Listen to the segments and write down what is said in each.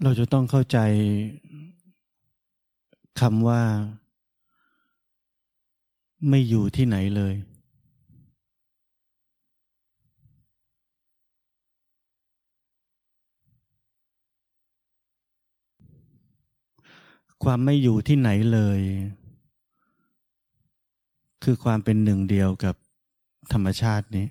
เราจะต้องเข้าใจคำว่า ไม่อยู่ที่ไหนเลย ความไม่อยู่ที่ไหนเลย คือความเป็นหนึ่งเดียวกับธรรมชาตินี้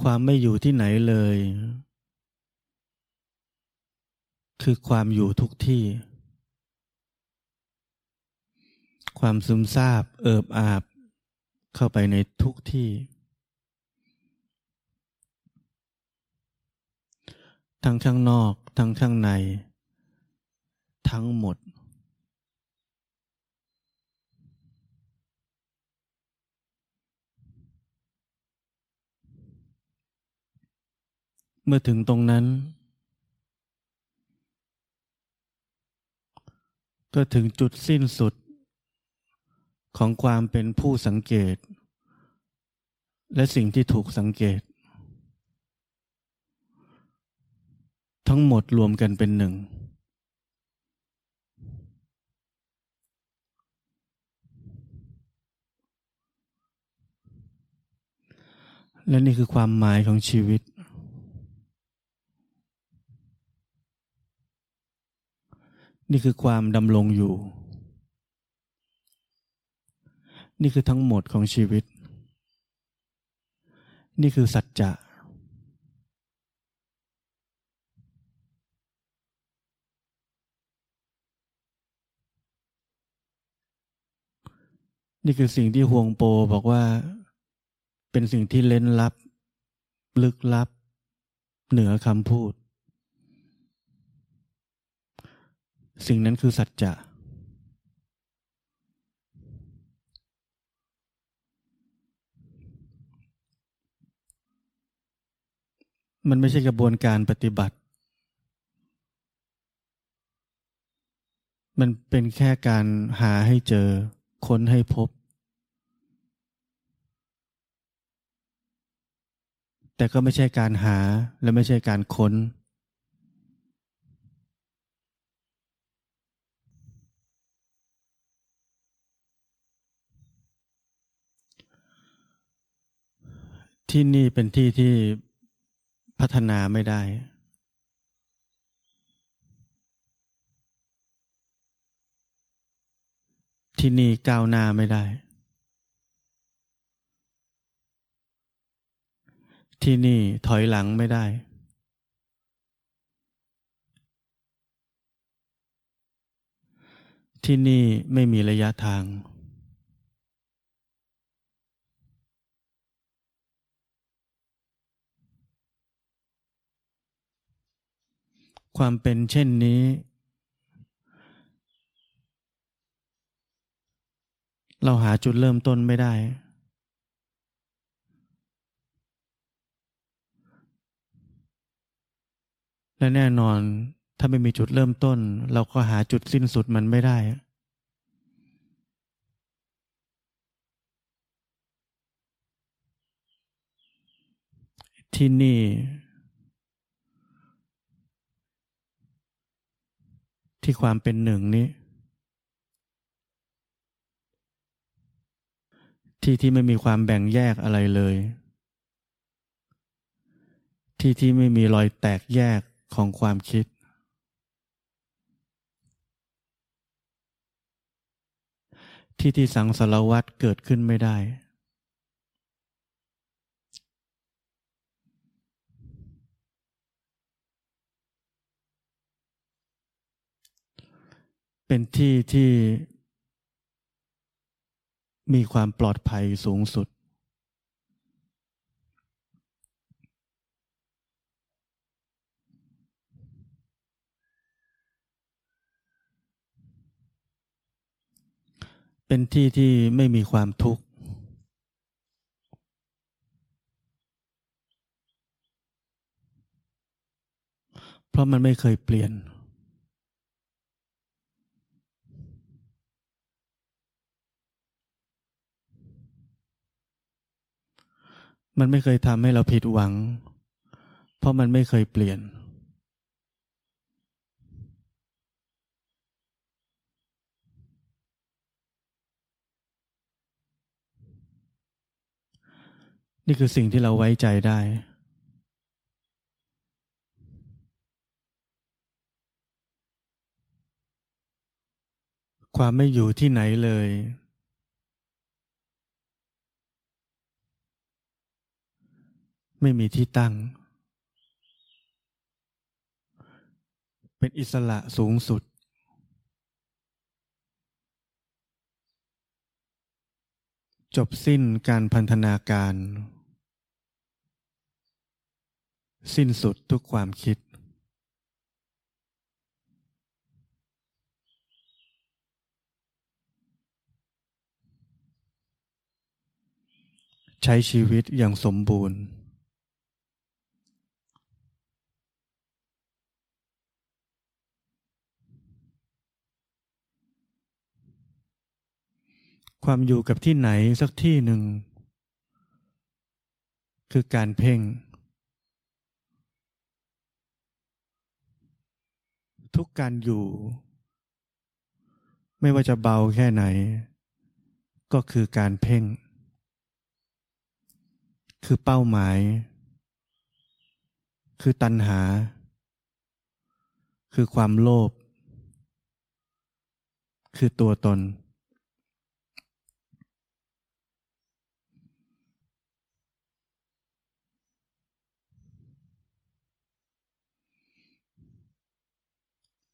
ความไม่อยู่ที่ไหนเลย คือความอยู่ทุกที่ ความซึมซาบเอิบอาบ เข้าไปในทุกที่ ทั้งข้างนอก ทั้งข้างใน ทั้งหมด เมื่อถึงตรงนั้น ก็ถึงจุดสิ้นสุด ของความเป็นผู้สังเกต และสิ่งที่ถูกสังเกต ทั้งหมดรวมกันเป็นหนึ่ง และนี่คือความหมายของชีวิต นี่คือความดำรงอยู่ นี่คือทั้งหมดของชีวิต นี่คือสัจจะ นี่คือสิ่งที่ห่วงโปบอกว่า เป็นสิ่งที่เล้นลับ ลึกลับ เหนือคำพูด สิ่งนั้นคือสัจจะ มันไม่ใช่กระบวนการปฏิบัติ มันเป็นแค่การหาให้เจอ ค้นให้พบ แต่ก็ไม่ใช่การหาและไม่ใช่การค้น ที่นี่เป็นที่ที่พัฒนาไม่ได้ ที่นี่ก้าวหน้าไม่ได้ ที่นี่ถอยหลังไม่ได้ ที่นี่ไม่มีระยะทาง ความเป็นเช่นนี้ เราหาจุดเริ่มต้นไม่ได้ และแน่นอนถ้าไม่มีจุดเริ่มต้น เราก็หาจุดสิ้นสุดมันไม่ได้ ที่นี่ ที่ความเป็นหนึ่งนี้ ที่ที่ไม่มีความแบ่งแยกอะไรเลย ที่ที่ไม่มีรอยแตกแยกของความคิด ที่ที่สังสารวัตรเกิดขึ้นไม่ได้ เป็นที่ที่มีความปลอดภัยสูงสุด เป็นที่ที่ไม่มีความทุกข์ เพราะมันไม่เคยเปลี่ยน มันไม่เคยทำให้เราผิดหวัง เพราะมันไม่เคยเปลี่ยน นี่คือสิ่งที่เราไว้ใจได้ ความไม่อยู่ที่ไหนเลย ไม่มีที่ตั้ง เป็นอิสระสูงสุด จบสิ้นการพันธนาการ สิ้นสุดทุกความคิดใช้ชีวิตอย่างสมบูรณ์ ความอยู่กับที่ไหนสักที่หนึ่ง คือการเพ่ง ทุกการอยู่ ไม่ว่าจะเบาแค่ไหน ก็คือการเพ่ง คือเป้าหมาย คือตัณหา คือความโลภคือตัวตน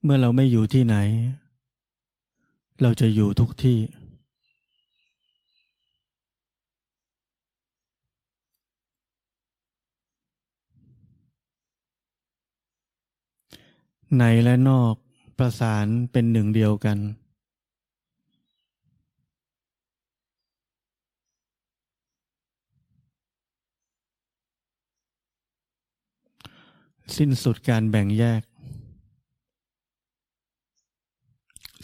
เมื่อเราไม่อยู่ที่ไหน เราจะอยู่ทุกที่ ในและนอกประสานเป็นหนึ่งเดียวกัน สิ้นสุดการแบ่งแยก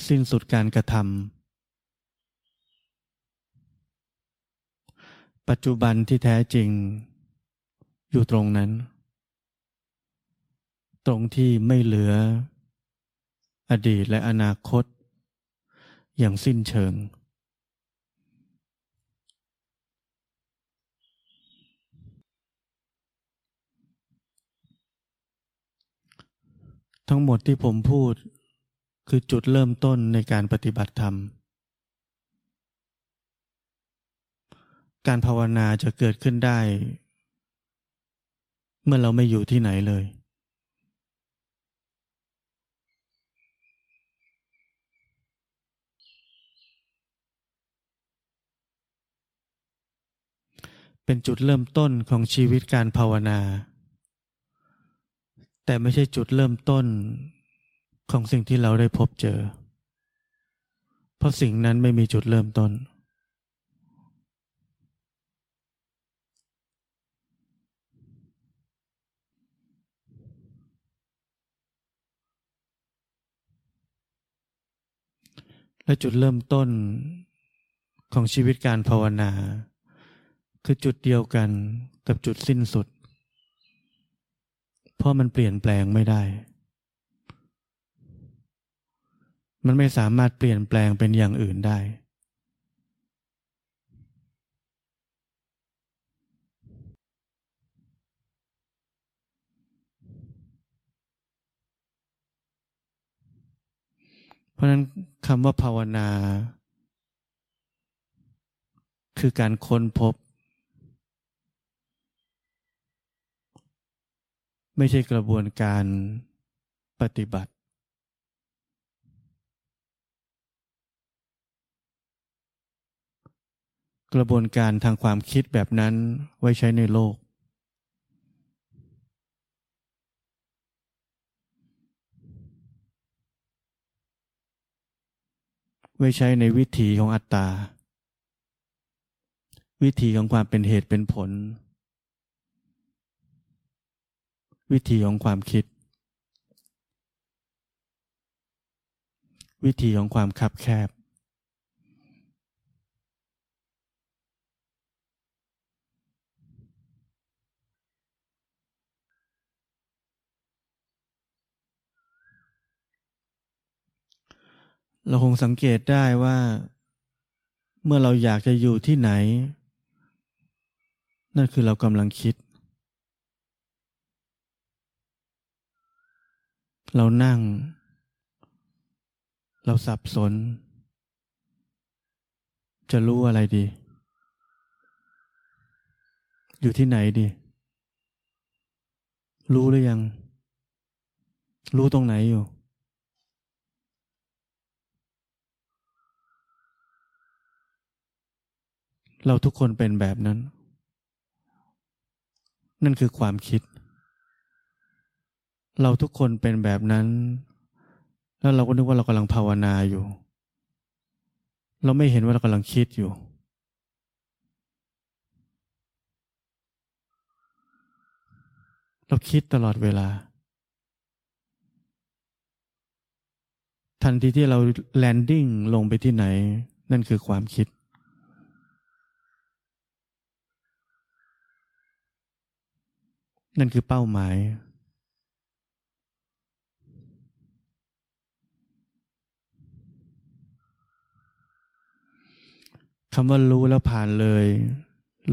สิ้นสุดการกระทำปัจจุบันที่แท้จริง อยู่ตรงนั้น ตรงที่ไม่เหลือ อดีตและอนาคต อย่างสิ้นเชิง ทั้งหมดที่ผมพูด คือจุดเริ่มต้นในการปฏิบัติธรรม การภาวนาจะเกิดขึ้นได้ เมื่อเราไม่อยู่ที่ไหนเลย เป็นจุดเริ่มต้นของชีวิตการภาวนา แต่ไม่ใช่จุดเริ่มต้น ของสิ่งที่เราได้พบเจอ เพราะสิ่งนั้นไม่มีจุดเริ่มต้น และจุดเริ่มต้นของชีวิตการภาวนา คือจุดเดียวกันกับจุดสิ้นสุด เพราะมันเปลี่ยนแปลงไม่ได้ มันไม่สามารถเปลี่ยนแปลงเป็นอย่างอื่นได้ เพราะนั้นคำว่าภาวนา คือการค้นพบ ไม่ใช่กระบวนการปฏิบัติ กระบวนการทางความคิดแบบนั้นไว้ใช้ในโลก ไว้ใช้ในวิถีของอัตตา วิธีของความเป็นเหตุเป็นผล วิธีของความคิด วิธีของความคับแคบ เราคงสังเกตได้ว่า เมื่อเราอยากจะอยู่ที่ไหน นั่นคือเรากำลังคิด เรานั่ง เราสับสน จะรู้อะไรดี อยู่ที่ไหนดี รู้หรือยัง รู้ตรงไหนอยู่ เราทุกคนเป็นแบบนั้น นั่นคือความคิด เราทุกคนเป็นแบบนั้น แล้วเราก็นึกว่าเรากำลังภาวนาอยู่ เราไม่เห็นว่าเรากำลังคิดอยู่ เราคิดตลอดเวลา ทันทีที่เราแลนดิ้งลงไปที่ไหน นั่นคือความคิด นั่นคือเป้าหมาย คำว่ารู้แล้วผ่านเลย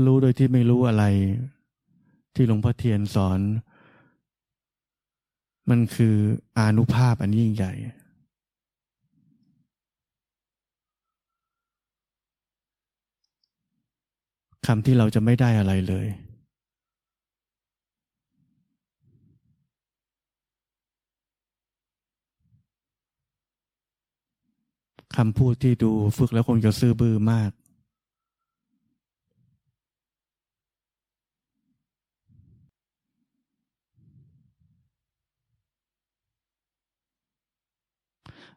รู้โดยที่ไม่รู้อะไร ที่หลวงพ่อเทียนสอน มันคืออานุภาพอันยิ่งใหญ่คำที่เราจะไม่ได้อะไรเลย คำพูดที่ดูฝึกแล้วคงจะซื่อบื้อมาก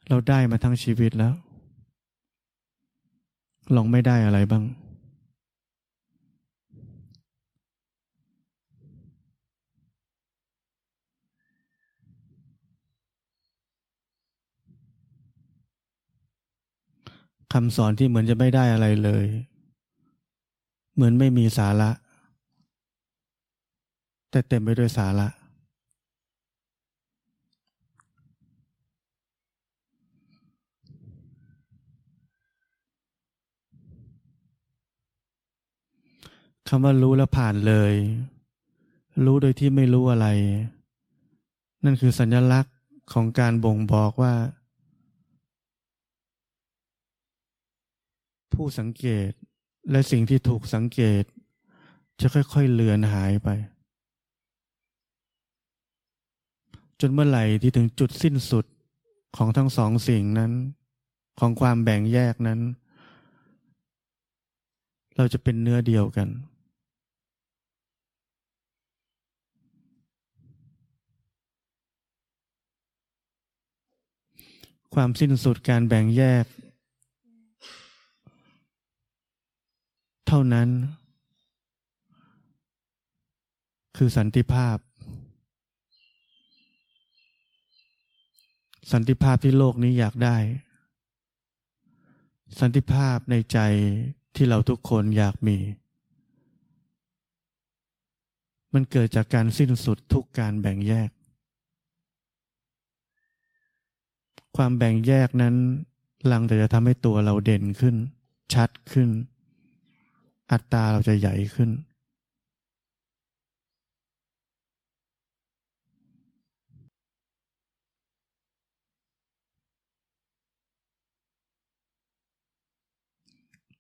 เราได้มาทั้งชีวิตแล้ว ลองไม่ได้อะไรบ้าง คำสอนที่เหมือนจะไม่ได้อะไรเลย เหมือนไม่มีสาระ แต่เต็มไปด้วยสาระ คำว่ารู้แล้วผ่านเลย รู้โดยที่ไม่รู้อะไร นั่นคือสัญลักษณ์ของการบ่งบอกว่า ผู้สังเกตและสิ่งที่ถูกสังเกต จะค่อยๆเลือนหายไป จนเมื่อไหร่ที่ถึงจุดสิ้นสุดของทั้งสองสิ่งนั้น ของความแบ่งแยกนั้น เราจะเป็นเนื้อเดียวกันความสิ้นสุดการแบ่งแยก เท่านั้น คือสันติภาพ สันติภาพที่โลกนี้อยากได้ สันติภาพในใจที่เราทุกคนอยากมี มันเกิดจากการสิ้นสุดทุกการแบ่งแยก ความแบ่งแยกนั้นลังแต่จะทำให้ตัวเราเด่นขึ้น ชัดขึ้น อัตตาเราจะใหญ่ขึ้น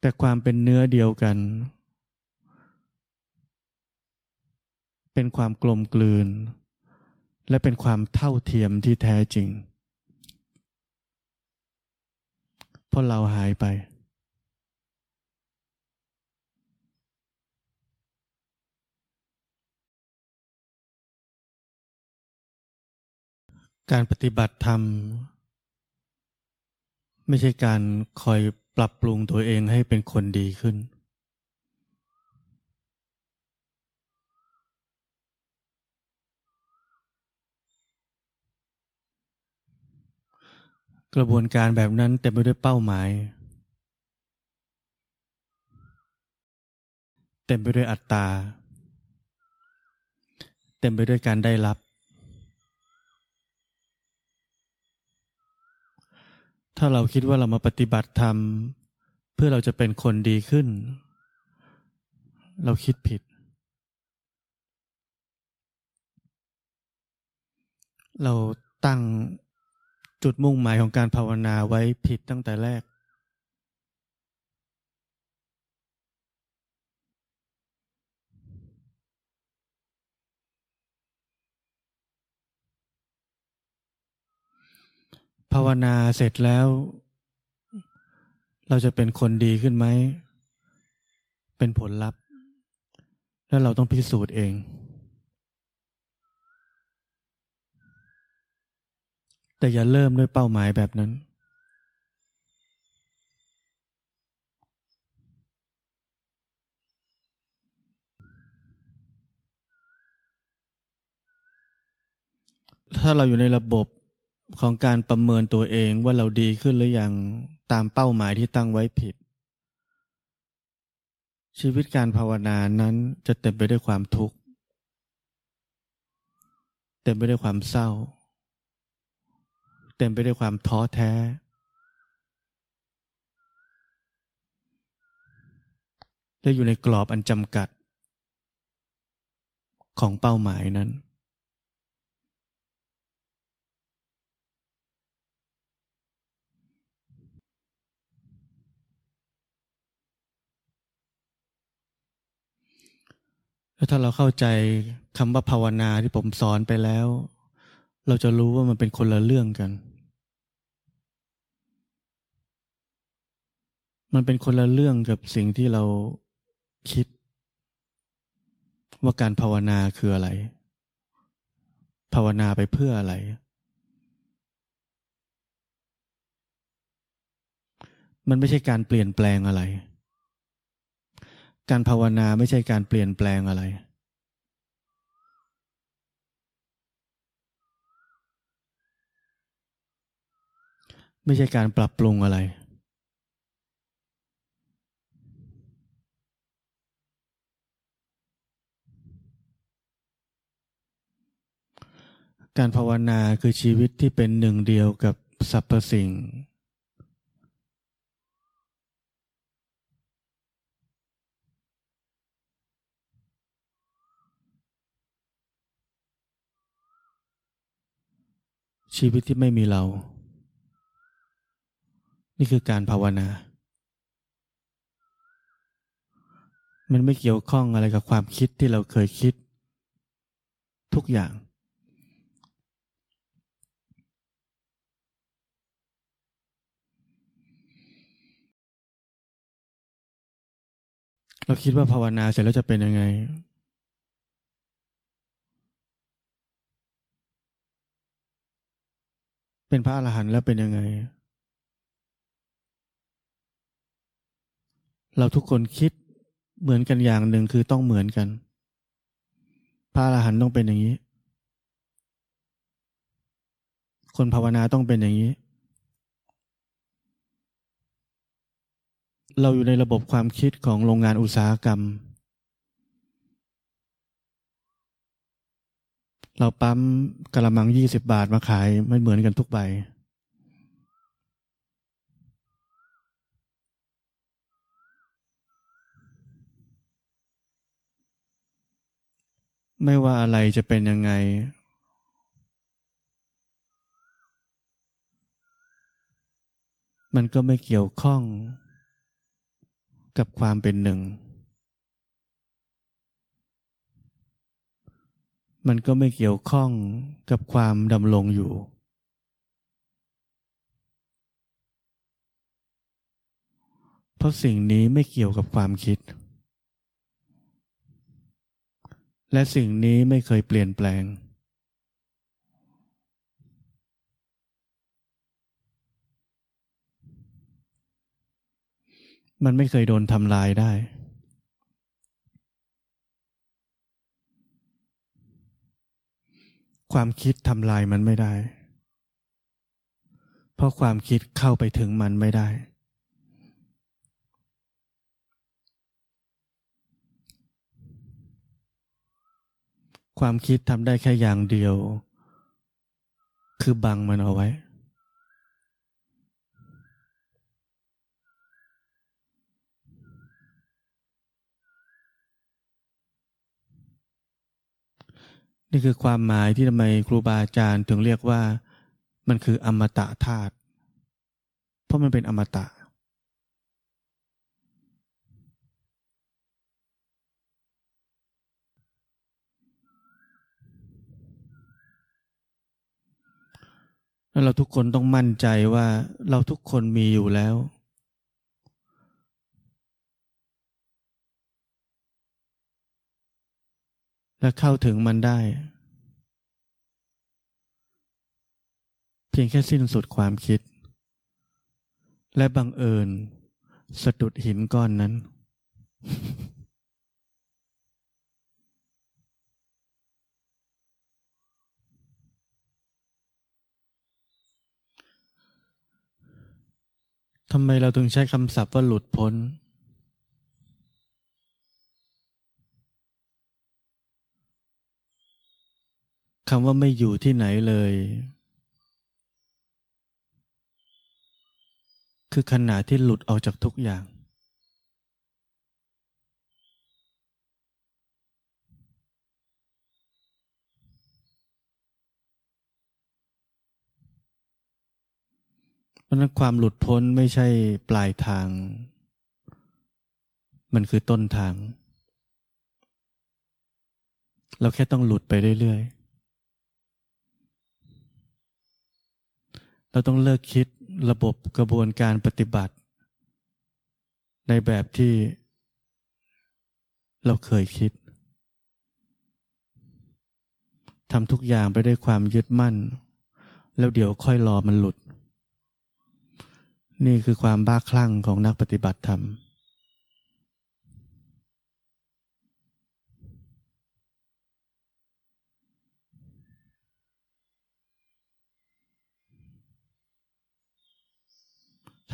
แต่ความเป็นเนื้อเดียวกัน เป็นความกลมกลืน และเป็นความเท่าเทียมที่แท้จริงเพราะเราหายไป การปฏิบัติธรรม ไม่ใช่การคอยปรับปรุงตัวเองให้เป็นคนดีขึ้น กระบวนการแบบนั้นเต็มไปด้วยเป้าหมาย เต็มไปด้วยอัตตา เต็มไปด้วยการได้รับ ถ้าเราคิดว่าเรามาปฏิบัติธรรม เพื่อเราจะเป็นคนดีขึ้น เราคิดผิด เราตั้งจุดมุ่งหมายของการภาวนาไว้ผิดตั้งแต่แรก ภาวนาเสร็จแล้ว เราจะเป็นคนดีขึ้นไหม เป็นผลลัพธ์ แล้วเราต้องพิสูจน์เอง แต่อย่าเริ่มด้วยเป้าหมายแบบนั้น ถ้าเราอยู่ในระบบ ของการประเมินตัวเองว่าเราดีขึ้นหรือยังตามเป้าหมายที่ตั้งไว้ผิด ชีวิตการภาวนานั้นจะเต็มไปด้วยความทุกข์ เต็มไปด้วยความเศร้า เต็มไปด้วยความท้อแท้ และอยู่ในกรอบอันจำกัด ของเป้าหมายนั้น ถ้าเราเข้าใจคำว่าภาวนาที่ผมสอนไปแล้ว เราจะรู้ว่ามันเป็นคนละเรื่องกัน มันเป็นคนละเรื่องกับสิ่งที่เราคิด ว่าการภาวนาคืออะไร ภาวนาไปเพื่ออะไร มันไม่ใช่การเปลี่ยนแปลงอะไร การภาวนาไม่ใช่การเปลี่ยนแปลงอะไร ไม่ใช่การปรับปรุงอะไร การภาวนาคือชีวิตที่เป็นหนึ่งเดียวกับสรรพสิ่ง ชีวิตที่ไม่มีเรา นี่คือการภาวนา มันไม่เกี่ยวข้องอะไรกับความคิดที่เราเคยคิด ทุกอย่าง เราคิดว่าภาวนาเสร็จแล้วจะเป็นยังไง เป็นพระอรหันต์แล้วเป็นยังไง เราทุกคนคิดเหมือนกันอย่างหนึ่งคือต้องเหมือนกัน พระอรหันต์ต้องเป็นอย่างนี้ คนภาวนาต้องเป็นอย่างนี้ เราอยู่ในระบบความคิดของโรงงานอุตสาหกรรม เราปั๊มกระมังยี่สิบบาทมาขายไม่เหมือนกันทุกใบ ไม่ว่าอะไรจะเป็นยังไง มันก็ไม่เกี่ยวข้องกับความเป็นหนึ่ง มันก็ไม่เกี่ยวข้องกับความดำรงอยู่ เพราะสิ่งนี้ไม่เกี่ยวกับความคิด และสิ่งนี้ไม่เคยเปลี่ยนแปลง มันไม่เคยโดนทำลายได้ ความคิดทำลายมันไม่ได้ เพราะความคิดเข้าไปถึงมันไม่ได้ ความคิดทำได้แค่อย่างเดียว คือบังมันเอาไว้ นี่คือความหมายที่ทำไมครูบาอาจารย์ถึงเรียกว่า มันคืออมตะธาตุเพราะมันเป็นอมตะ แล้วเราทุกคนต้องมั่นใจว่าเราทุกคนมีอยู่แล้ว และเข้าถึงมันได้ เพียงแค่สิ้นสุดความคิด และบังเอิญสะดุดหินก้อนนั้น ทำไมเราถึงใช้คำศัพท์ว่าหลุดพ้น คำว่าไม่อยู่ที่ไหนเลย คือขณะที่หลุดออกจากทุกอย่าง เพราะนั้นความหลุดพ้นไม่ใช่ปลายทาง มันคือต้นทาง เราแค่ต้องหลุดไปเรื่อยๆ เราต้องเลิกคิดระบบกระบวนการปฏิบัติ ในแบบที่เราเคยคิดทำทุกอย่างไปด้วยความยึดมั่น แล้วเดี๋ยวค่อยรอมันหลุด นี่คือความบ้าคลั่งของนักปฏิบัติธรรม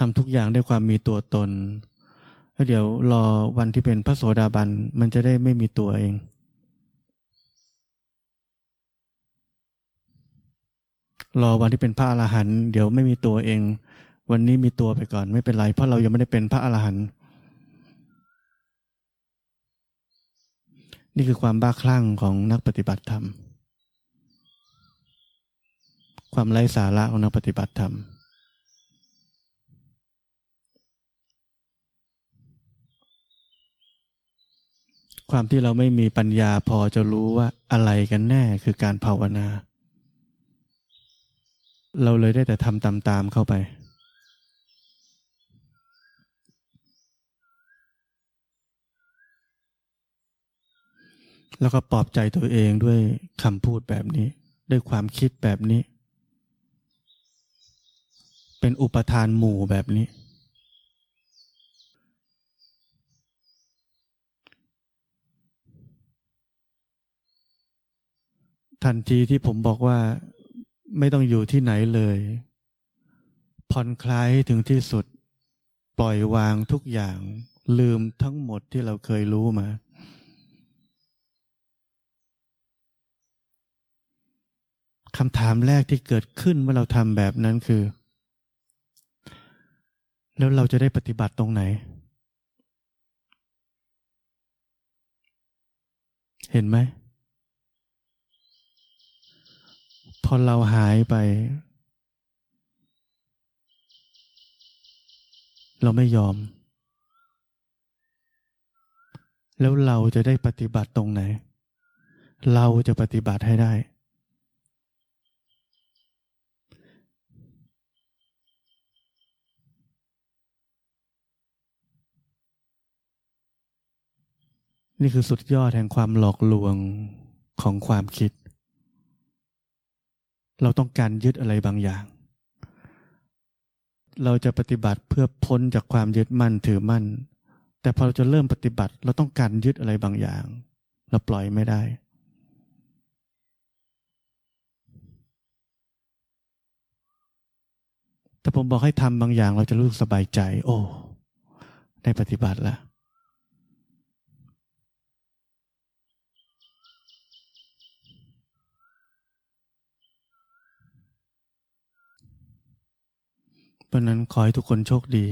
ทำทุกอย่างด้วยความมีตัวตนแล้วเดี๋ยวรอวันที่เป็นพระโสดาบันมันจะได้ไม่มีตัวเองรอวันที่เป็นพระอรหันต์เดี๋ยวไม่มีตัวเอง วันนี้มีตัวไปก่อน ไม่เป็นไร เพราะเรายังไม่ได้เป็นพระอรหันต์นี่คือความบ้าคลั่งของนักปฏิบัติธรรม ความไร้สาระของนักปฏิบัติธรรม ความที่เราไม่มีปัญญาพอจะรู้ว่าอะไรกันแน่คือการภาวนา เราเลยได้แต่ทำตามๆเข้าไป แล้วก็ปลอบใจตัวเองด้วยคำพูดแบบนี้ ด้วยความคิดแบบนี้ เป็นอุปทานหมู่แบบนี้ ทันทีที่ผมบอกว่าไม่ต้องอยู่ที่ไหนเลย ผ่อนคลายให้ถึงที่สุด ปล่อยวางทุกอย่าง ลืมทั้งหมดที่เราเคยรู้มา คำถามแรกที่เกิดขึ้นเมื่อเราทำแบบนั้นคือ แล้วเราจะได้ปฏิบัติตรงไหน เห็นไหม พอเราหายไป เราไม่ยอม แล้วเราจะได้ปฏิบัติตรงไหน เราจะปฏิบัติให้ได้ นี่คือสุดยอดแห่งความหลอกลวงของความคิด เราต้องการยึดอะไรบางอย่าง เราจะปฏิบัติเพื่อพ้นจากความยึดมั่นถือมั่น แต่พอเราจะเริ่มปฏิบัติเราต้องการยึดอะไรบางอย่าง เราปล่อยไม่ได้ แต่ผมบอกให้ทำบางอย่างเราจะรู้สึกสบายใจ โอ้ได้ปฏิบัติแล้ว เพราะนั้นขอให้ทุกคนโชคดี